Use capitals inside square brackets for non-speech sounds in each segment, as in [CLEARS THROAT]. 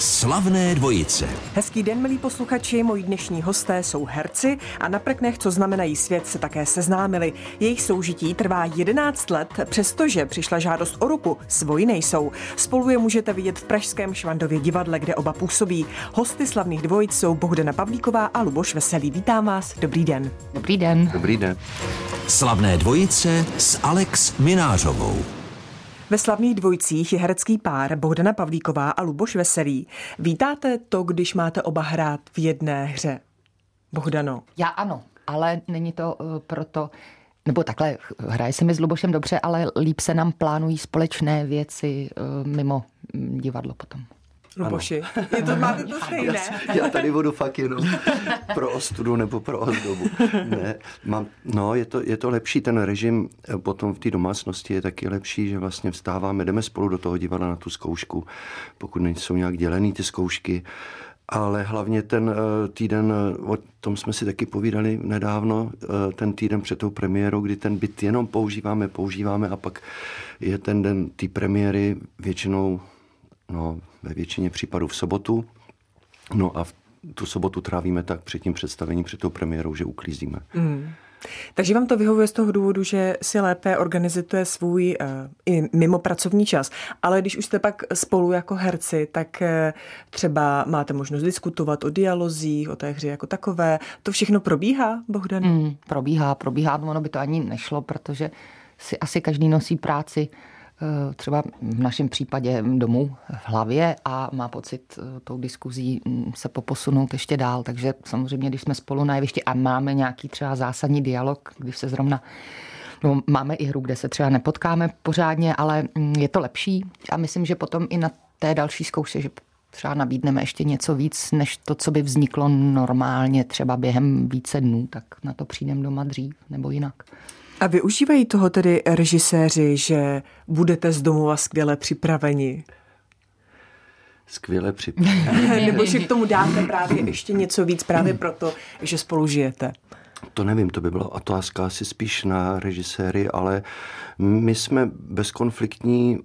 Slavné dvojice. Hezký den, milí posluchači, moji dnešní hosté jsou herci a na prknech, co znamenají svět, se také seznámili. Jejich soužití trvá 11 let, přestože přišla žádost o ruku, svoji nejsou. Spolu je můžete vidět v Pražském Švandově divadle, kde oba působí. Hosty slavných dvojic jsou Bohdana Pavlíková a Luboš Veselý. Vítám vás, dobrý den. Dobrý den. Dobrý den. Slavné dvojice s Alex Minářovou. Ve slavných dvojcích je herecký pár Bohdana Pavlíková a Luboš Veselý. Vítáte to, když máte oba hrát v jedné hře? Bohdano. Já ano, ale není to uh, proto, nebo takhle, hraje se mi s Lubošem dobře, ale líp se nám plánují společné věci uh, mimo mm, divadlo potom. Luboši, je to, máte to stejné? Já, já tady budu fakt jenom [LAUGHS] pro ostudu nebo pro ozdobu. Ne, mám, no, je to, je to lepší, ten režim eh, potom v té domácnosti je taky lepší, že vlastně vstáváme, jdeme spolu do toho divadla na tu zkoušku, pokud nejsou nějak dělený ty zkoušky. Ale hlavně ten eh, týden, eh, o tom jsme si taky povídali nedávno, ten týden před tou premiérou, kdy ten byt jenom používáme, používáme a pak je ten den té premiéry většinou no, ve většině případů v sobotu. No a v tu sobotu trávíme tak před tím představením, před tou premiérou, že uklízíme. Mm. Takže vám to vyhovuje z toho důvodu, že si lépe organizuje svůj uh, i mimo pracovní čas. Ale když už jste pak spolu jako herci, tak uh, třeba máte možnost diskutovat o dialozích, o té hře jako takové. To všechno probíhá, Bohdan? Mm, probíhá, probíhá. Ono by to ani nešlo, protože si asi každý nosí práci třeba v našem případě domů v hlavě a má pocit eh, tou diskuzí mm, se poposunout ještě dál. Takže samozřejmě, když jsme spolu na jevišti a máme nějaký třeba zásadní dialog, když se zrovna No, máme i hru, kde se třeba nepotkáme pořádně, ale mm, je to lepší a myslím, že potom i na té další zkoušce, že třeba nabídneme ještě něco víc, než to, co by vzniklo normálně třeba během více dnů, tak na to přijdeme doma dřív nebo jinak. A využívají toho tedy režiséři, že budete z domova skvěle připraveni? Skvěle připraveni. [LAUGHS] Nebo že k tomu dáte právě ještě něco víc právě proto, že spolu žijete? To nevím, to by byla otázka asi spíš na režiséry, ale my jsme bezkonfliktní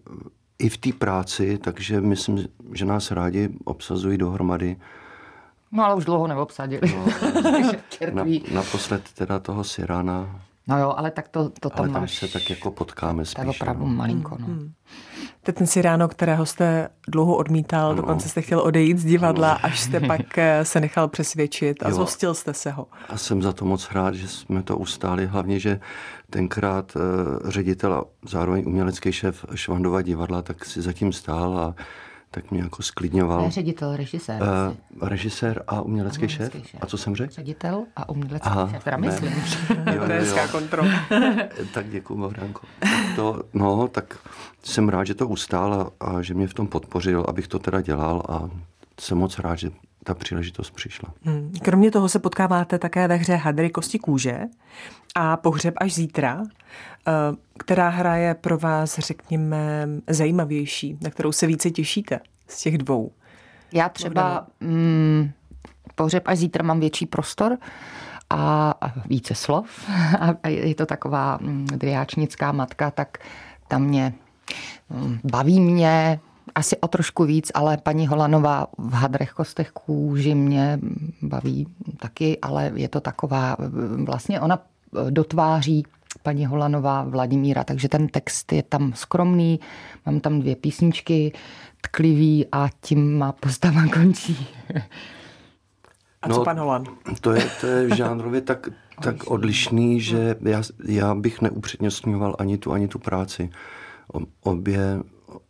i v té práci, takže myslím, že nás rádi obsazují dohromady. No ale už dlouho neobsadili. No, [LAUGHS] na, naposled teda toho Sirána No jo, ale tak to, to ale tam máš, se tak jako potkáme spíš. To je opravdu no. malinko, no. Hmm. ten si ráno, kterého jste dlouho odmítal, ano. dokonce jste chtěl odejít z divadla, ano. až jste pak eh, se nechal přesvědčit a jo. zhostil jste se ho. A jsem za to moc rád, že jsme to ustáli, hlavně, že tenkrát uh, ředitel a zároveň umělecký šéf Švandova divadla, tak si zatím stál a tak mě jako sklidňoval. Ne, ředitel, režisér. Uh, režisér a umělecký, umělecký šéf. šéf. A co jsem řekl? Ředitel a umělecký Aha, šéf, teda myslím. [LAUGHS] jo, jo, jo. kontrola. [LAUGHS] tak děkuji, Bohdánko. To, no, tak jsem rád, že to ustál a, a že mě v tom podpořil, abych to teda dělal a jsem moc rád, že ta příležitost přišla. Hmm. Kromě toho se potkáváte také ve hře Hadry kosti kůže a Pohřeb až zítra, eh, která hra je pro vás, řekněme, zajímavější, na kterou se více těšíte z těch dvou. Já třeba mm, Pohřeb až zítra mám větší prostor a více slov [LAUGHS] a je to taková mm, driáčnická matka, tak tam mě mm, baví mě, asi o trošku víc, ale paní Holanová v hadrech kostech kůži mě baví taky, ale je to taková, vlastně ona dotváří paní Holanová Vladimíra, takže ten text je tam skromný, mám tam dvě písničky, tklivý a tím má postava [LAUGHS] končí. A co no, pan Holan? To je, to je žánrově tak, [LAUGHS] tak odlišný, že já, já bych neupřednostňoval ani tu, ani tu práci. Obě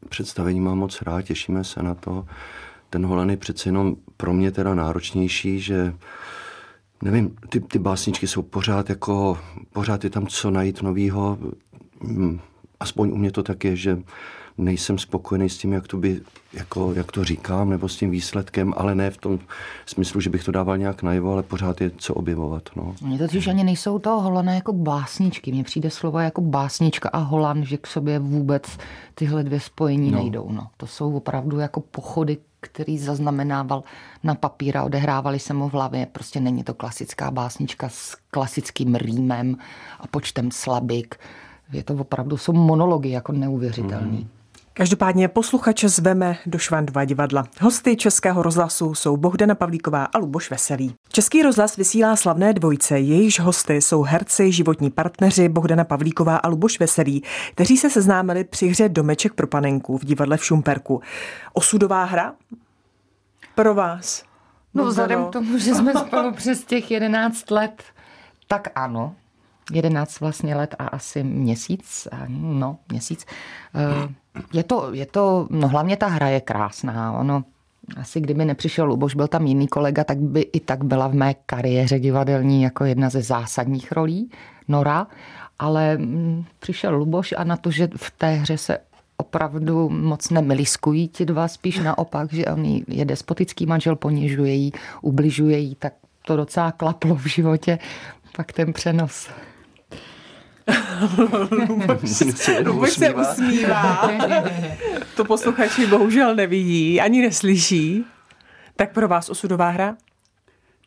představení mám moc rád, těšíme se na to. Ten Holan je přece jenom pro mě teda náročnější, že nevím, ty, ty básničky jsou pořád jako, pořád je tam co najít novýho. Hmm, aspoň u mě to tak je, že nejsem spokojený s tím, jak to, by, jako, jak to říkám, nebo s tím výsledkem, ale ne v tom smyslu, že bych to dával nějak najevo, ale pořád je co objevovat. No. Mně totiž ani nejsou to holané jako básničky. Mně přijde slovo jako básnička a holan, že k sobě vůbec tyhle dvě spojení no. nejdou. No. To jsou opravdu jako pochody, který zaznamenával na papíra, odehrávali se mu v hlavě. Prostě není to klasická básnička s klasickým rýmem a počtem slabik. Je to opravdu, jsou monology jako neuvěřitelný. Hmm. Každopádně posluchače zveme do Švandova divadla. Hosty Českého rozhlasu jsou Bohdana Pavlíková a Luboš Veselý. Český rozhlas vysílá slavné dvojce, jejichž hosty jsou herci, životní partneři Bohdana Pavlíková a Luboš Veselý, kteří se seznámili při hře Domeček pro panenku v divadle v Šumperku. Osudová hra? Pro vás? No vzhledem k tomu, že jsme spolu přes těch 11 let, tak ano. 11 vlastně let a asi měsíc, no měsíc. Eh, je to, je to, no hlavně ta hra je krásná, ono asi kdyby nepřišel Luboš, byl tam jiný kolega, tak by i tak byla v mé kariéře divadelní jako jedna ze zásadních rolí, Nora, ale mm, přišel Luboš a na to, že v té hře se opravdu moc nemiliskují ti dva, spíš naopak, že on je despotický manžel, ponižuje jí, ubližuje jí, tak to docela klaplo v životě, pak ten přenos. Luboš se usmívá. to posluchači bohužel nevidí, ani neslyší. Tak pro vás osudová hra?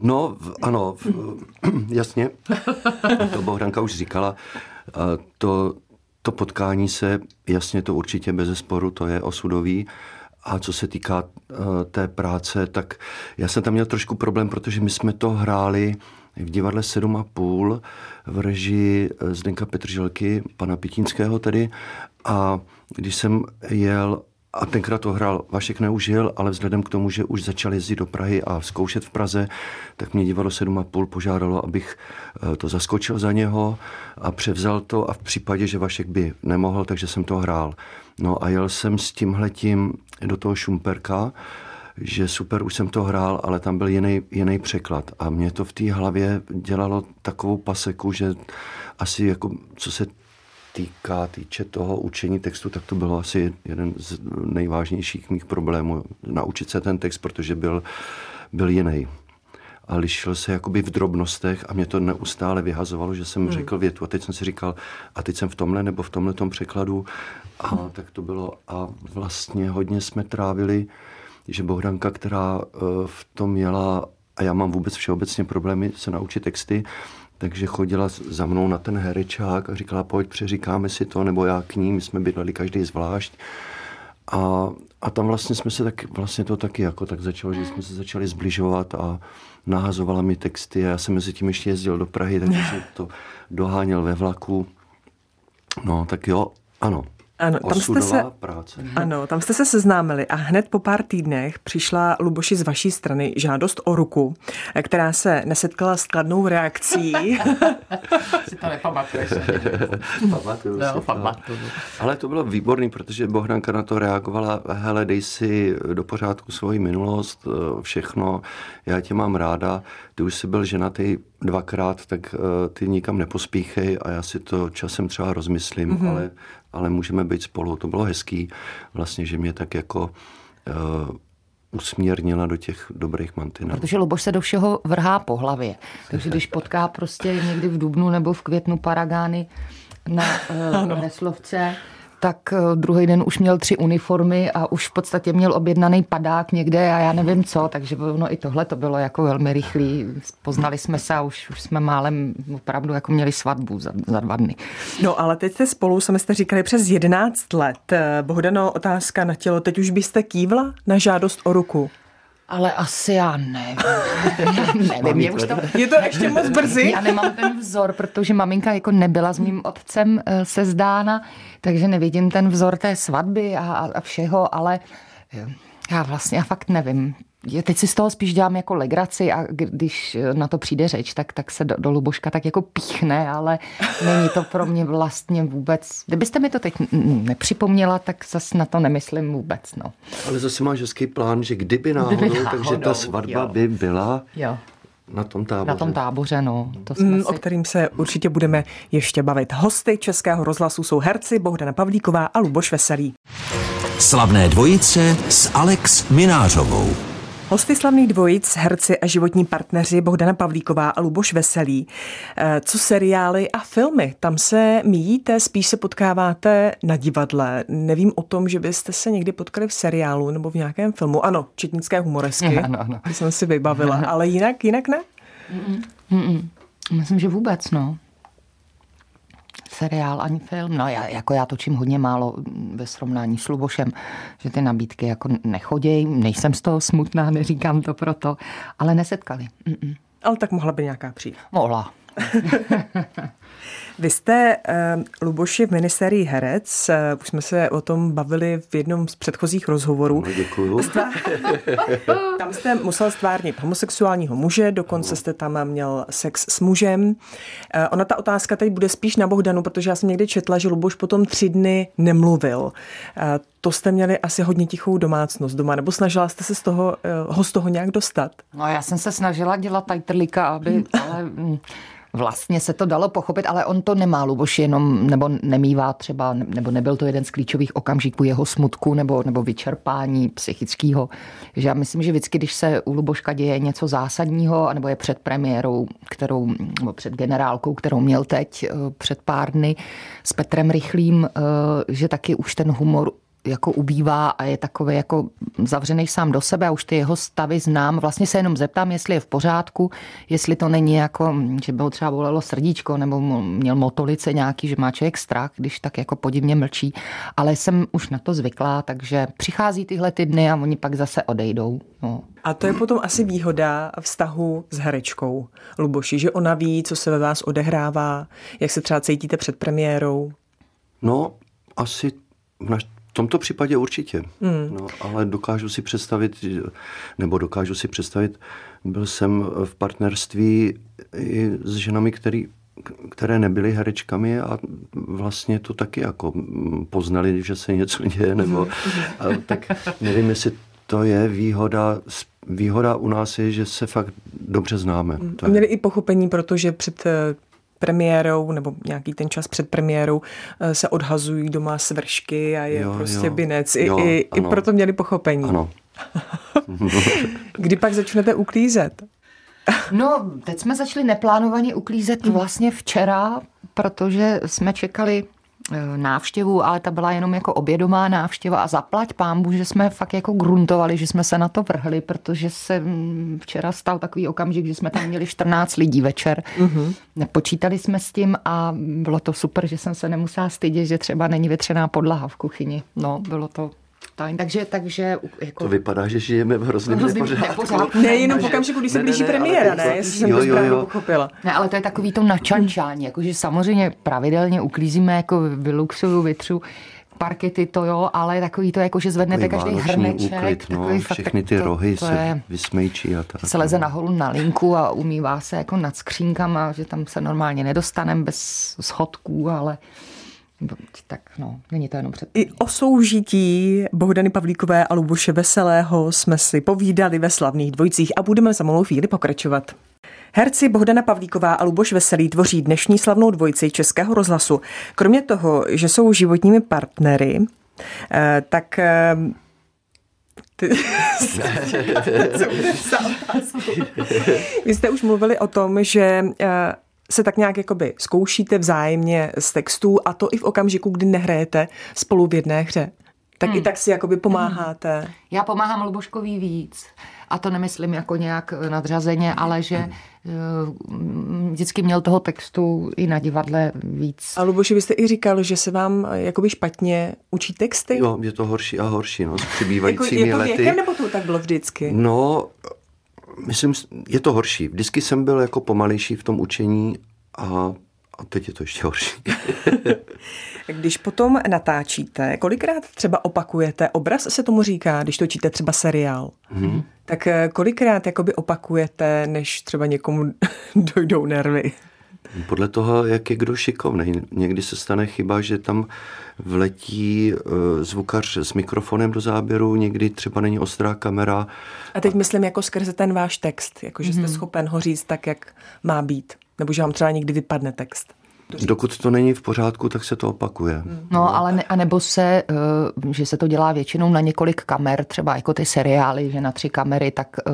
No, ano, [CLEARS THROAT] jasně. To Bohdanka už říkala. To, to potkání se, jasně to určitě bez sporu, to je osudový. A co se týká uh, té práce, tak já jsem tam měl trošku problém, protože my jsme to hráli v divadle 7,5 v režii eh, Zdenka Petrželky, pana Pitínského tedy. A když jsem jel a tenkrát to hrál Vašek Neužil, ale vzhledem k tomu, že už začal jezdit do Prahy a zkoušet v Praze, tak mě divadlo 7,5 požádalo, abych eh, to zaskočil za něho a převzal to a v případě, že Vašek by nemohl, takže jsem to hrál. No a jel jsem s tímhletím do toho Šumperka že super, už jsem to hrál, ale tam byl jiný, jiný překlad. A mě to v té hlavě dělalo takovou paseku, že asi jako, co se týká, týče toho učení textu, tak to bylo asi jeden z nejvážnějších mých problémů. Naučit se ten text, protože byl, byl jiný. A lišil se jakoby v drobnostech a mě to neustále vyhazovalo, že jsem hmm. řekl větu a teď jsem si říkal, a teď jsem v tomhle nebo v tomhle tom překladu. A tak to bylo. A vlastně hodně jsme trávili že Bohdanka, která eh, v tom měla, a já mám vůbec všeobecně problémy se naučit texty, takže chodila za mnou na ten herečák a říkala, pojď, přeříkáme si to, nebo já k ní, my jsme bydleli každý zvlášť. A, a tam vlastně jsme se tak, vlastně to taky jako tak začalo, že jsme se začali zbližovat a nahazovala mi texty a já jsem mezi tím ještě jezdil do Prahy, takže jsem to doháněl ve vlaku. No, tak jo, ano, ano, tam jste se, práce. Ano, tam jste se seznámili a hned po pár týdnech přišla Luboši z vaší strany žádost o ruku, která se nesetkala s kladnou reakcí. [LAUGHS] si to nepamatuješ. [LAUGHS] pamatuju no, pamatuju. Ale to bylo výborný, protože Bohdanka na to reagovala, hele, dej si do pořádku svoji minulost, eh, všechno, já tě mám ráda, ty už jsi byl ženatý dvakrát, tak uh, ty nikam nepospíchej a já si to časem třeba rozmyslím, mm-hmm. ale, ale můžeme být spolu. To bylo hezký, vlastně, že mě tak jako uh, usměrnila do těch dobrých mantinů. Protože Luboš se do všeho vrhá po hlavě. Takže když potká prostě někdy v dubnu nebo v květnu paragány na uh, Neslovce, tak eh, druhý den už měl tři uniformy a už v podstatě měl objednaný padák někde a já nevím co, takže no i tohle to bylo jako velmi rychlý. Poznali jsme se a už, už jsme málem opravdu jako měli svatbu za, za dva dny. No ale teď jste spolu, sami jste říkali, přes 11 let. Eh, Bohdano, otázka na tělo. Teď už byste kývla na žádost o ruku? Ale asi já nevím. [LAUGHS] Já nevím. Je, už to, je to ještě moc brzy? Já nemám ten vzor, protože maminka jako nebyla s mým otcem eh, sezdána, takže nevidím ten vzor té svatby a, a všeho, ale eh, já vlastně já fakt nevím teď si z toho spíš dělám jako legraci a když na to přijde řeč, tak, tak se do, do Luboška tak jako píchne, ale [LAUGHS] není to pro mě vlastně vůbec. Kdybyste mi to teď nepřipomněla, tak zase na to nemyslím vůbec. No. Ale zase máš hezký plán, že kdyby náhodou, kdyby náhodou takže ta svatba jo. by byla jo. Na tom táboře. Na tom táboře, no. To jsme mm, si... O kterým se určitě budeme ještě bavit. Hosty Českého rozhlasu jsou herci Bohdana Pavlíková a Luboš Veselý. Slavné dvojice s Alex Minářovou. Hosty slavných dvojic, herci a životní partneři Bohdana Pavlíková a Luboš Veselý. Eh, co seriály a filmy? Tam se míjíte, spíš se potkáváte na divadle. Nevím o tom, že byste se někdy potkali v seriálu nebo v nějakém filmu. Ano, četnické humoresky. Ano, ano. jsem si vybavila, ale jinak, jinak ne? Mm-mm. Mm-mm. Myslím, že vůbec, no. Seriál ani film. No já, jako já točím hodně málo ve srovnání s Lubošem, že ty nabídky jako nechodějí, nejsem z toho smutná, neříkám to proto, ale nesetkali. Mm-mm. Ale tak mohla by nějaká přijít. Mohla. [LAUGHS] Vy jste, uh, Luboši, v minisérii Herec, uh, už jsme se o tom bavili v jednom z předchozích rozhovorů. No, děkuju. [LAUGHS] tam jste musel stvárnit homosexuálního muže, dokonce jste tam měl sex s mužem. Uh, ona ta otázka teď bude spíš na Bohdanu, protože já jsem někdy četla, že Luboš potom tři dny nemluvil. Uh, to jste měli asi hodně tichou domácnost doma, nebo snažila jste se z toho, uh, ho z toho nějak dostat? No já jsem se snažila dělat tajtrlíka, aby, [LAUGHS] ale mm, vlastně se to dalo pochopit, ale on to nemá Luboš jenom, nebo nemývá třeba, nebo nebyl to jeden z klíčových okamžiků jeho smutku nebo, nebo vyčerpání psychického. Že já myslím, že vždycky, když se u Luboška děje něco zásadního, nebo je před premiérou, kterou, nebo před generálkou, kterou měl teď eh, před pár dny s Petrem Rychlým, eh, že taky už ten humor jako ubývá a je takový jako zavřený sám do sebe a už ty jeho stavy znám. Vlastně se jenom zeptám, jestli je v pořádku, jestli to není jako, že by ho třeba bolelo srdíčko nebo měl motolice nějaký, že má člověk strach, když tak jako podivně mlčí. Ale jsem už na to zvyklá, takže přichází tyhle ty dny a oni pak zase odejdou. No. A to je potom asi výhoda vztahu s herečkou Luboši, že ona ví, co se ve vás odehrává, jak se třeba cítíte před premiérou. No, asi v naš, tomto případě určitě. Mm. No, ale dokážu si představit, nebo dokážu si představit, byl jsem v partnerství i s ženami, který, které nebyly herečkami a vlastně to taky jako poznali, že se něco děje, nebo a, tak nevím, jestli to je výhoda, výhoda u nás je, že se fakt dobře známe. A měli i pochopení, protože před premiérou nebo nějaký ten čas před premiérou eh, se odhazují doma svršky a je jo, prostě jo, binec. I, jo, i, I proto měli pochopení. Ano. [LAUGHS] Kdy pak začnete uklízet? no, teď jsme začali neplánovaně uklízet vlastně včera, protože jsme čekali návštěvu, ale ta byla jenom jako obědomá návštěva a zaplať pámbu, že jsme fakt jako gruntovali, že jsme se na to vrhli, protože se mm, včera stal takový okamžik, že jsme tam měli 14 lidí večer. Mm-hmm. Nepočítali jsme s tím a bylo to super, že jsem se nemusela stydět, že třeba není větřená podlaha v kuchyni. No, bylo to tajn. Takže, takže jako... To vypadá, že žijeme v hrozném nepořádku. Ne, jenom v okamžiku, když se blíží premiéra, ne? Jestli jsem to správně pochopila. Ne, ale to je takový to načančání, jakože samozřejmě pravidelně uklízíme, jako vyluxuju, vytřu parkety to jo, ale takový to jako, že zvednete takový každý hrneček. Úklid, no, takový všechny ty to, rohy to, to se je, vysmejčí a tak. Se leze nahoru na linku a umývá se jako nad skřínkama, že tam se normálně nedostaneme bez schodků, ale tak no, není to jenom před... I o soužití Bohdany Pavlíkové a Luboše Veselého jsme si povídali ve slavných dvojcích a budeme za malou chvíli pokračovat. Herci Bohdana Pavlíková a Luboš Veselý tvoří dnešní slavnou dvojici Českého rozhlasu. Kromě toho, že jsou životními partnery, eh, tak eh, ty... [LAUGHS] [LAUGHS] Vy jste už mluvili o tom, že eh, se tak nějak jakoby zkoušíte vzájemně z textů a to i v okamžiku, kdy nehrajete spolu v jedné hře. Tak hmm. i tak si jakoby pomáháte. Hmm. Já pomáhám Luboškový víc. A to nemyslím jako nějak nadřazeně, ale že hmm. vždycky měl toho textu i na divadle víc. A Luboši, vy jste i říkal, že se vám jakoby špatně učí texty? Jo, je to horší a horší, no, s přibývajícími jako, je to věkem, nebo to tak bylo vždycky? No, myslím, je to horší. Vždycky jsem byl jako pomalejší v tom učení a, a teď je to ještě horší. [LAUGHS] Když potom natáčíte, kolikrát třeba opakujete, obraz se tomu říká, když točíte třeba seriál, hmm. tak eh, kolikrát jakoby opakujete, než třeba někomu [LAUGHS] dojdou nervy? Podle toho, jak je kdo šikovný. Někdy se stane chyba, že tam vletí eh, zvukař s mikrofonem do záběru, někdy třeba není ostrá kamera. A teď myslím jako skrze ten váš text, jako že jste mm-hmm. schopen ho říct tak, jak má být. Nebo že vám třeba někdy vypadne text. Dokud to není v pořádku, tak se to opakuje. No, ale ne, a nebo se, eh, že se to dělá většinou na několik kamer, třeba jako ty seriály, že na tři kamery, tak eh,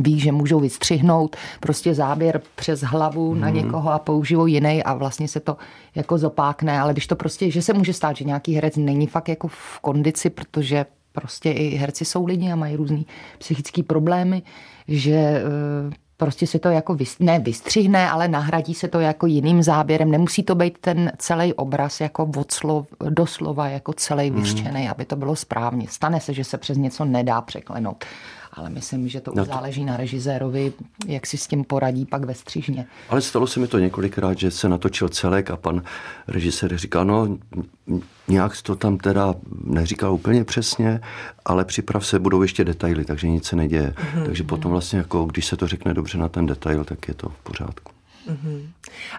ví, že můžou vystřihnout prostě záběr přes hlavu hmm. na někoho a použijou jiný a vlastně se to jako zopákne, ale když to prostě, že se může stát, že nějaký herec není fakt jako v kondici, protože prostě i herci jsou lidi a mají různý psychické problémy, že eh, prostě si to jako vys, ne vystřihne, ale nahradí se to jako jiným záběrem. Nemusí to být ten celý obraz jako od slov, doslova jako celý hmm. vyštěný, aby to bylo správně. Stane se, že se přes něco nedá překlenout ale myslím, že to no to... záleží na režisérovi, jak si s tím poradí pak ve střižně. Ale stalo se mi to několikrát, že se natočil celek a pan režisér říkal, no nějak to tam teda neříkal úplně přesně, ale připrav se, budou ještě detaily, takže nic se neděje. Mm-hmm. Takže potom vlastně jako, když se to řekne dobře na ten detail, tak je to v pořádku. Mm-hmm.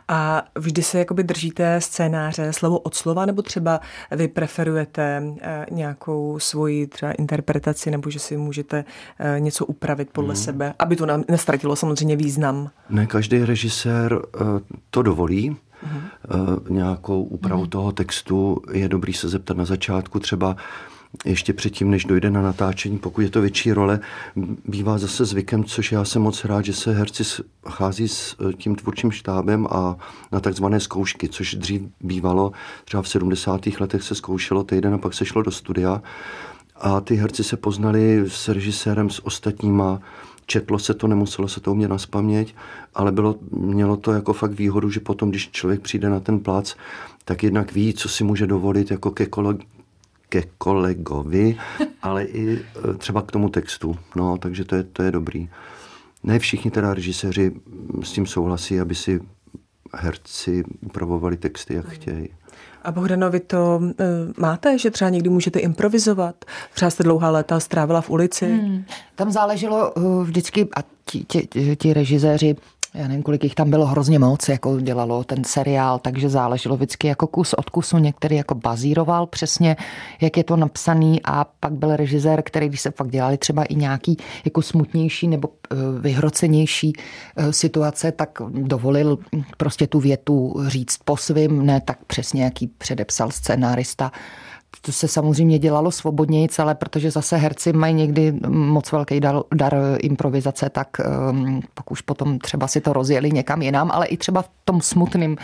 A vždy se jakoby držíte scénáře slovo od slova, nebo třeba vy preferujete eh, nějakou svoji třeba interpretaci, nebo že si můžete eh, něco upravit podle mm. sebe, aby to nestratilo samozřejmě význam? Ne, každý režisér eh, to dovolí, uh-huh. nějakou úpravu uh-huh. toho textu. Je dobrý se zeptat na začátku třeba, ještě předtím, než dojde na natáčení, pokud je to větší role, bývá zase zvykem, což já jsem moc rád, že se herci chází s e, tím tvůrčím štábem a na takzvané zkoušky, což dřív bývalo, třeba v 70. letech se zkoušelo týden a pak se šlo do studia a ty herci se poznali s režisérem, s ostatníma, četlo se to, nemuselo se to umět na spaměť, ale bylo, mělo to jako fakt výhodu, že potom, když člověk přijde na ten plác, tak jednak ví, co si může dovolit jako ke, ke kolegovi, [LAUGHS] ale i e, třeba k tomu textu. No, takže to je, to je dobrý. Ne všichni teda režiséři s tím souhlasí, aby si herci upravovali texty, jak chtějí. A Bohdanovi to uh, máte, že třeba někdy můžete improvizovat? Třeba jste dlouhá léta strávila v ulici? Hmm. Tam záleželo uh, vždycky, a ti, ti, ti režiséři já nevím, kolik jich tam bylo hrozně moc, jako dělalo ten seriál, takže záleželo vždycky jako kus od kusu. Některý jako bazíroval přesně, jak je to napsaný a pak byl režisér, který, když se fakt dělali třeba i nějaký jako smutnější nebo eh, vyhrocenější eh, situace, tak dovolil prostě tu větu říct po svým, ne tak přesně, jaký předepsal scenárista to se samozřejmě dělalo svobodněji, ale protože zase herci mají někdy moc velký dar, dar improvizace, tak um, pak už potom třeba si to rozjeli někam jinam, ale i třeba v tom smutném uh,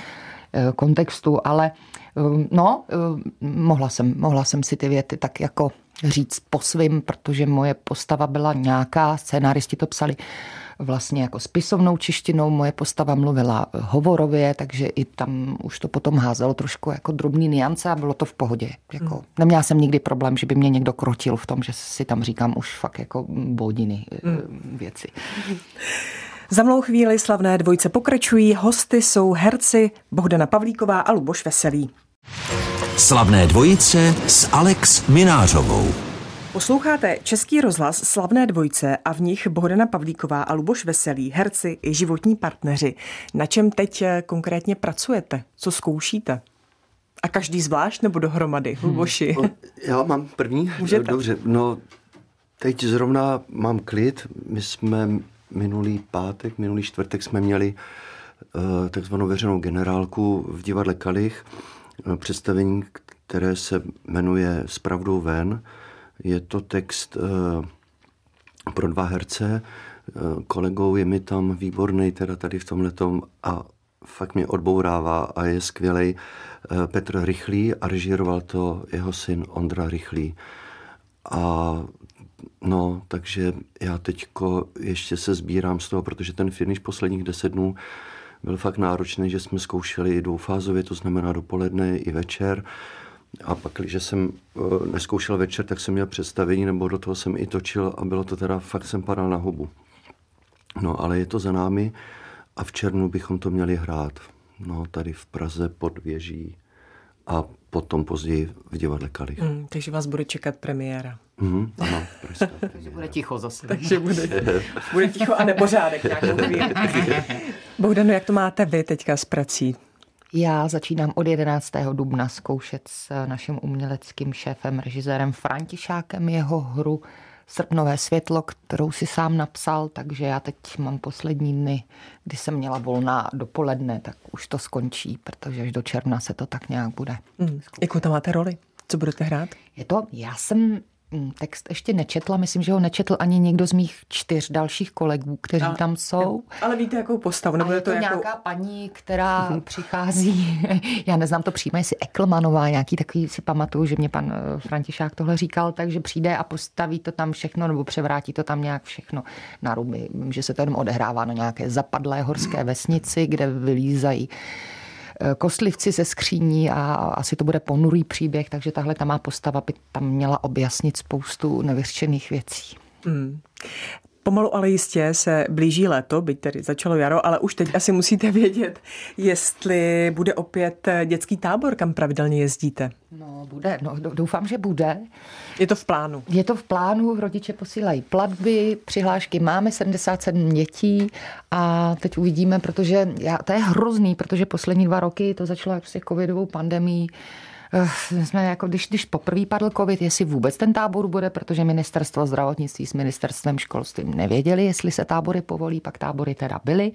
kontextu, ale um, no, um, mohla, jsem, mohla jsem si ty věty tak jako říct po svým, protože moje postava byla nějaká, scénáristi to psali vlastně jako spisovnou češtinou. Moje postava mluvila hovorově, takže i tam už to potom házelo trošku jako drobný niance a bylo to v pohodě. Jako, mm. Neměla jsem nikdy problém, že by mě někdo krotil v tom, že si tam říkám už fakt jako bodiny mm. věci. [LAUGHS] Za mnou chvíli slavné dvojce pokračují. Hosty jsou herci Bohdana Pavlíková a Luboš Veselý. Slavné dvojice s Alex Minářovou. Posloucháte Český rozhlas Slavné dvojce a v nich Bohdana Pavlíková a Luboš Veselý, herci i životní partneři. Na čem teď eh, konkrétně pracujete? Co zkoušíte? A každý zvlášť nebo dohromady, hmm. Luboši? Hmm. Já mám první. [LAUGHS] Můžete. Dobře, no teď zrovna mám klid. My jsme minulý pátek, minulý čtvrtek jsme měli uh, takzvanou veřejnou generálku v divadle Kalich. Uh, představení, které se jmenuje S pravdou ven. Je to text uh, pro dva herce. Uh, kolegou je mi tam výborný, teda tady v tom a fakt mě odbourává a je skvělý uh, Petr Rychlý a režíroval to jeho syn Ondra Rychlý. A no, takže já teďko ještě se sbírám z toho, protože ten finish posledních deset dnů byl fakt náročný, že jsme zkoušeli dvoufázově, to znamená dopoledne i večer. A pak, když jsem eh, neskoušel večer, tak jsem měl představení, nebo do toho jsem i točil a bylo to teda, fakt jsem padal na hubu. No, ale je to za námi a v červnu bychom to měli hrát. No, tady v Praze pod věží a potom později v divadle Kalich. Mm, takže vás bude čekat premiéra. Mm, ano, [LAUGHS] takže bude ticho zase. takže bude, bude ticho a nepořádek [LAUGHS] Bohdano, jak to máte vy teďka s prací? Já začínám od 11. dubna zkoušet s naším uměleckým šéfem, režisérem Františákem jeho hru Srpnové světlo, kterou si sám napsal, takže já teď mám poslední dny, kdy jsem měla volná dopoledne, tak už to skončí, protože až do června se to tak nějak bude. Mm. Jakou tam máte roli? Co budete hrát? Je to, já jsem text ještě nečetla. Myslím, že ho nečetl ani někdo z mých čtyř dalších kolegů, kteří a, tam jsou. Ale víte, jakou postavu? Nebo je to, to jako... nějaká paní, která mhm. přichází, [LAUGHS] já neznám to přímo, jestli Eklmanová, nějaký takový si pamatuju, že mě pan eh, Františák tohle říkal, takže přijde a postaví to tam všechno, nebo převrátí to tam nějak všechno na ruby. Vím, že se to jenom odehrává na nějaké zapadlé horské vesnici, kde vylízají kostlivci ze skříní a asi to bude ponurý příběh, takže tahle ta má postava by tam měla objasnit spoustu nevyřčených věcí. Hmm. Pomalu ale jistě se blíží léto, byť tedy začalo jaro, ale už teď asi musíte vědět, jestli bude opět dětský tábor, kam pravidelně jezdíte. No, bude. No, doufám, že bude. Je to v plánu? Je to v plánu, rodiče posílají platby, přihlášky máme 77 dětí a teď uvidíme, protože já, to je hrozný, protože poslední dva roky to začalo jako s covidovou pandemí Eh, jsme jako, když, když poprvé padl covid, jestli vůbec ten tábor bude, protože ministerstvo zdravotnictví s ministerstvem školství nevěděli, jestli se tábory povolí, pak tábory teda byly.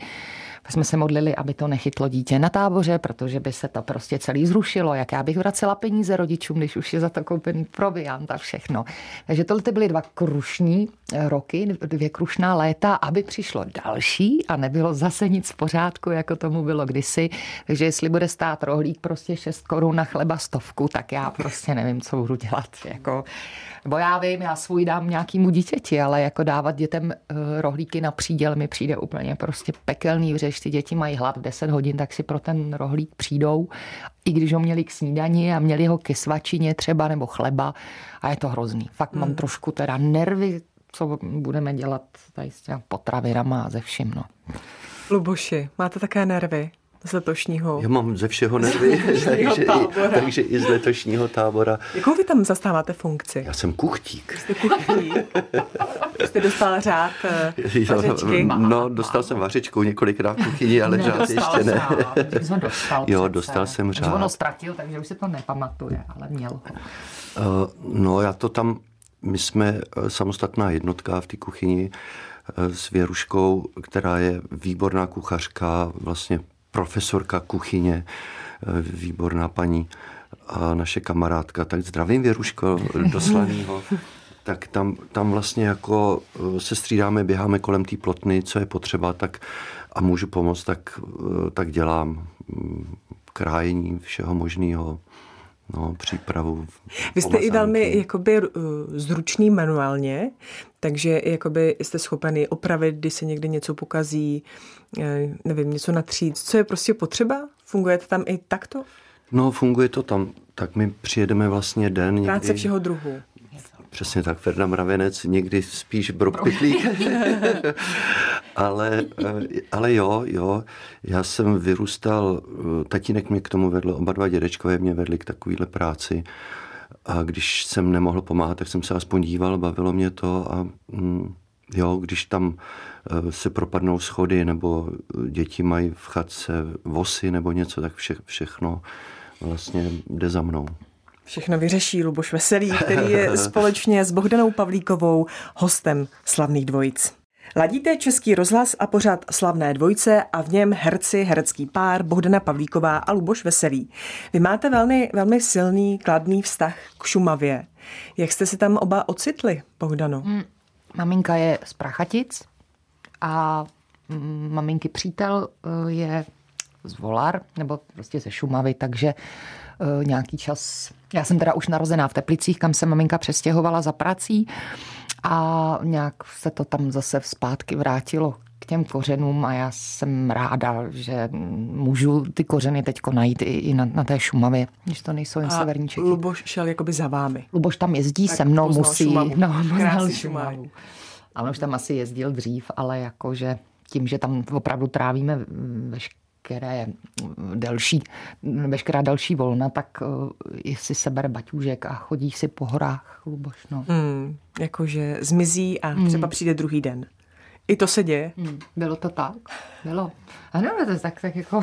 Pak jsme se modlili, aby to nechytlo dítě na táboře, protože by se to prostě celý zrušilo. Jak já bych vracela peníze rodičům, když už je za to koupený proviant a všechno. Takže tohle byly dva krušní eh, roky, dvě krušná léta, aby přišlo další a nebylo zase nic v pořádku, jako tomu bylo kdysi. Takže jestli bude stát rohlík prostě 6 korun na chleba stovku, tak já prostě nevím, co budu dělat. Jako, bo já vím, já svůj dám nějakýmu dítěti, ale jako dávat dětem eh, rohlíky na příděl mi přijde úplně prostě pekelný, že když ty děti mají hlad v 10 hodin, tak si pro ten rohlík přijdou, i když ho měli k snídani a měli ho ke svačině třeba nebo chleba a je to hrozný. Fakt mám hmm. trošku teda nervy, co budeme dělat tady s těmi potravinama a ze vším. No. Luboši, máte také nervy? Z letošního. Já mám ze všeho nervy, [LAUGHS] takže, i, takže i z letošního tábora. Jakou vy tam zastáváte funkci? Já jsem kuchtík. Jste kuchtík? Jste dostal řád eh, vařečky? No, dostal jsem vařečku několikrát v kuchyni, ale ne, řád ještě ne. Dostal jo, dostal jsem řád. Ono ztratil, takže už se to nepamatuje, ale měl ho. Uh, no, já to tam, my jsme eh, samostatná jednotka v té kuchyni s Věruškou, která je výborná kuchařka, vlastně profesorka kuchyně, eh, výborná paní a naše kamarádka, tak zdravím Věruško do [LAUGHS] Slaného. tak tam, tam vlastně jako eh, se střídáme, běháme kolem té plotny, co je potřeba, tak a můžu pomoct, tak, eh, tak dělám mm, krájení všeho možného no, přípravu. Vy jste i velmi jakoby zručný manuálně, takže jakoby jste schopen opravit, když se někdy něco pokazí, nevím, něco natřít. Co je prostě potřeba? Funguje to tam i takto? No, funguje to tam. Tak my přijedeme vlastně den někdy... Práce všeho druhu. Přesně tak, Ferda Mravenec, někdy spíš Brob Pytlík. [LAUGHS] ale, eh, ale jo, jo, já jsem vyrůstal, eh, tatínek mě k tomu vedl, oba dva dědečkové mě vedli k takovéhle práci. A když jsem nemohl pomáhat, tak jsem se aspoň díval, bavilo mě to a mm, jo, když tam eh, se propadnou schody nebo děti mají v chatce vosy nebo něco, tak vše, všechno vlastně jde za mnou. Všechno vyřeší Luboš Veselý, který je [LAUGHS] společně s Bohdanou Pavlíkovou hostem slavných dvojic. Ladíte Český rozhlas a pořád slavné dvojce a v něm herci, herecký pár Bohdana Pavlíková a Luboš Veselý. Vy máte velmi, velmi silný, kladný vztah k Šumavě. Jak jste si tam oba ocitli, Bohdano? Hmm, maminka je z Prachatic a mm, maminky přítel eh, je z Volar, nebo prostě ze Šumavy, takže uh, nějaký čas. Já jsem teda už narozená v Teplicích, kam se maminka přestěhovala za prací a nějak se to tam zase zpátky vrátilo k těm kořenům a já jsem ráda, že můžu ty kořeny teď najít i, i na, na té Šumavě, když to nejsou jen a severní Čechy. Luboš šel jakoby za vámi. Luboš tam jezdí tak se mnou, musí. Šumavu. No, poznal Šumavu. A on už tam asi jezdil dřív, ale jakože tím, že tam opravdu trávíme veškeré veškeré delší, veškerá další volna, tak uh, si sebere baťůžek a chodí si po horách Luboš. No. Hmm, jakože zmizí a hmm. třeba přijde druhý den. I to se děje. Hmm. Bylo to tak? Bylo. Ano, to tak, tak jako...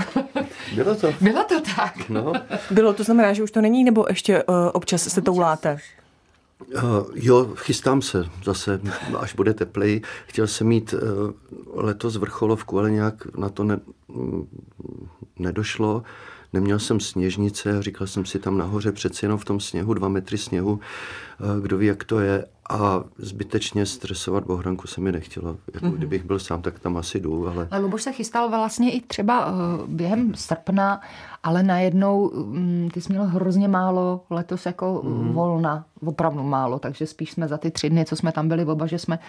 Bylo to. Bylo to tak. No. Bylo, to znamená, že už to není, nebo ještě uh, občas se touláte? Uh, jo, chystám se zase, až bude teplej. Chtěl jsem mít uh, letos vrcholovku, ale nějak na to ne, mm, nedošlo. Neměl jsem sněžnice a říkal jsem si tam nahoře přeci jenom v tom sněhu, dva metry sněhu, eh, kdo ví, jak to je. A zbytečně stresovat Bohranku se mi nechtělo. Jako mm-hmm. Kdybych byl sám, tak tam asi jdu, ale... Ale Luboš se chystal vlastně i třeba uh, během srpna, ale najednou um, ty jsi měl hrozně málo letos jako mm. volna, opravdu málo, takže spíš jsme za ty tři dny, co jsme tam byli oba, že jsme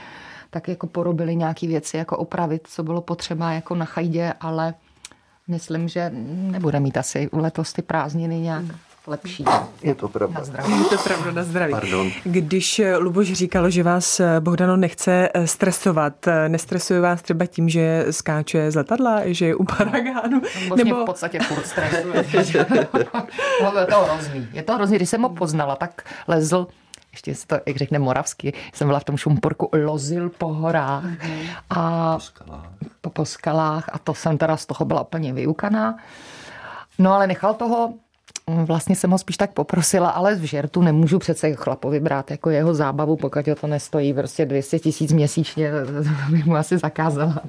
tak jako porobili nějaké věci, jako opravit, co bylo potřeba jako na chajdě, ale myslím, že nebude mít asi letos ty prázdniny nějak lepší. Je to pravda. Na zdraví. Je to pravda na zdraví. Pardon. Když Luboš říkal, že vás Bohdano nechce stresovat, nestresuje vás třeba tím, že skáče z letadla, že je u Paragánu? Nebo... v podstatě furt stresuje. [LAUGHS] No, je to hrozný. Je to hrozný. Když jsem ho poznala, tak lezl ještě se to, jak řekne moravsky, jsem byla v tom šumporku, lozil po horách mm-hmm. a po skalách. Po, po skalách a to jsem teda z toho byla úplně vyukaná. No ale nechal toho, vlastně jsem ho spíš tak poprosila, ale v žertu nemůžu přece chlapovi brát jako jeho zábavu, pokud ho to nestojí prostě 200 tisíc měsíčně, [LAUGHS] bych mu asi zakázala.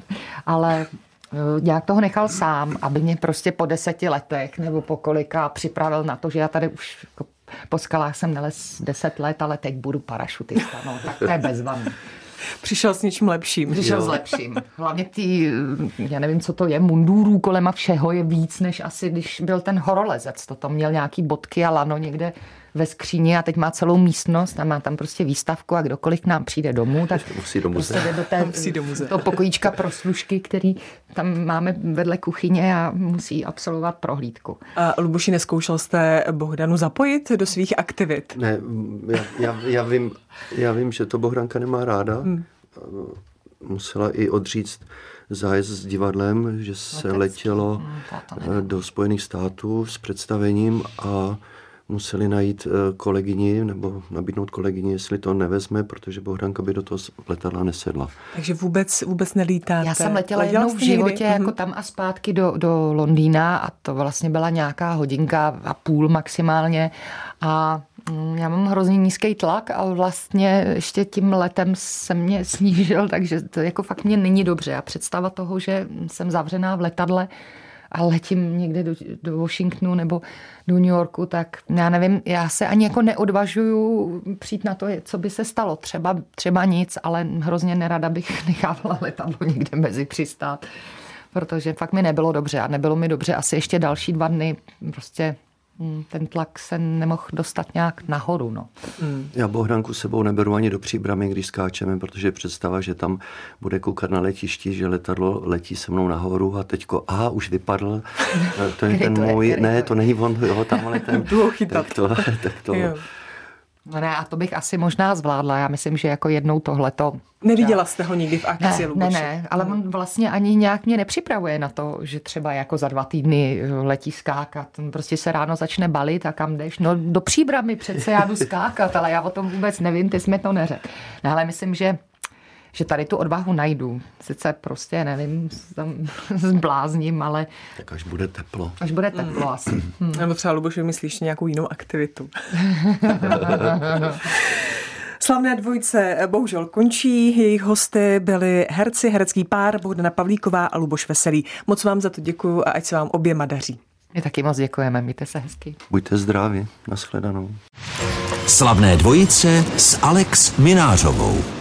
Ale eh, nějak toho nechal sám, aby mě prostě po deseti letech nebo po kolika připravil na to, že já tady už jako po skalách jsem nelez 10 let, ale teď budu parašutista, no, tak to je bezvadný. [LAUGHS] Přišel s něčím lepším. Přišel jo. s lepším. Hlavně ty, já nevím, co to je, mundurů kolem a všeho je víc, než asi když byl ten horolezec. To tam měl nějaký bodky a lano někde ve skříni a teď má celou místnost a má tam prostě výstavku a kdokoliv k nám přijde domů, tak musí do prostě jde do, té, [LAUGHS] musí do muze. to pokojíčka pro služky, který tam máme vedle kuchyně a musí absolvovat prohlídku. A Luboši, neskoušel jste Bohdanu zapojit do svých aktivit? Ne, já, já, já, vím, já vím, že to Bohdanka nemá ráda. Hmm. Musela i odříct zájezd s divadlem, že se Letec. letělo hmm, do Spojených států s představením a museli najít eh, kolegyni nebo nabídnout kolegyni, jestli to nevezme, protože Bohdanka by do toho letadla nesedla. Takže vůbec, vůbec nelítáte? Já jsem letěla jednou v životě někdy? jako mhm. tam a zpátky do, do Londýna a to vlastně byla nějaká hodinka a půl maximálně a mm, já mám hrozně nízký tlak a vlastně ještě tím letem se mě snížil, takže to jako fakt mě není dobře. A představa toho, že jsem zavřená v letadle, a letím někde do, do Washingtonu nebo do New Yorku, tak já nevím, já se ani jako neodvažuju přijít na to, co by se stalo. Třeba, třeba nic, ale hrozně nerada bych [LAUGHS] nechávala letadlo někde mezi přistát, protože fakt mi nebylo dobře a nebylo mi dobře asi ještě další dva dny. Prostě ten tlak se nemohl dostat nějak nahoru. No. Hmm. Já Bohdanku sebou neberu ani do příbramy, když skáčeme, protože představa, že tam bude koukat na letišti, že letadlo letí se mnou nahoru a teďko, a už vypadl, [LAUGHS] to je ten to můj, je, ne, to není on, jo, tam ale ten, [LAUGHS] tak to, tak to, jo. No ne, a to bych asi možná zvládla. Já myslím, že jako jednou tohleto... Neviděla jste ho nikdy v akci, Ne, Luboši. ne, ne, ale on vlastně ani nějak mě nepřipravuje na to, že třeba jako za dva týdny letí skákat. Prostě se ráno začne balit a kam jdeš? No do příbramy přece já jdu skákat, ale já o tom vůbec nevím, ty jsme to neřekl. No, ale myslím, že že tady tu odvahu najdu. Sice prostě, nevím, tam [LAUGHS] zblázním, ale... Tak až bude teplo. Až bude teplo mm. asi. Hmm. Nebo třeba Luboš vymyslíš nějakou jinou aktivitu. [LAUGHS] Slavné dvojce bohužel končí. Jejich hosty byli herci, herecký pár Bohdana Pavlíková a Luboš Veselý. Moc vám za to děkuju a ať se vám oběma daří. My taky moc děkujeme, mějte se hezky. Buďte zdraví, nashledanou. Slavné dvojice s Alex Minářovou.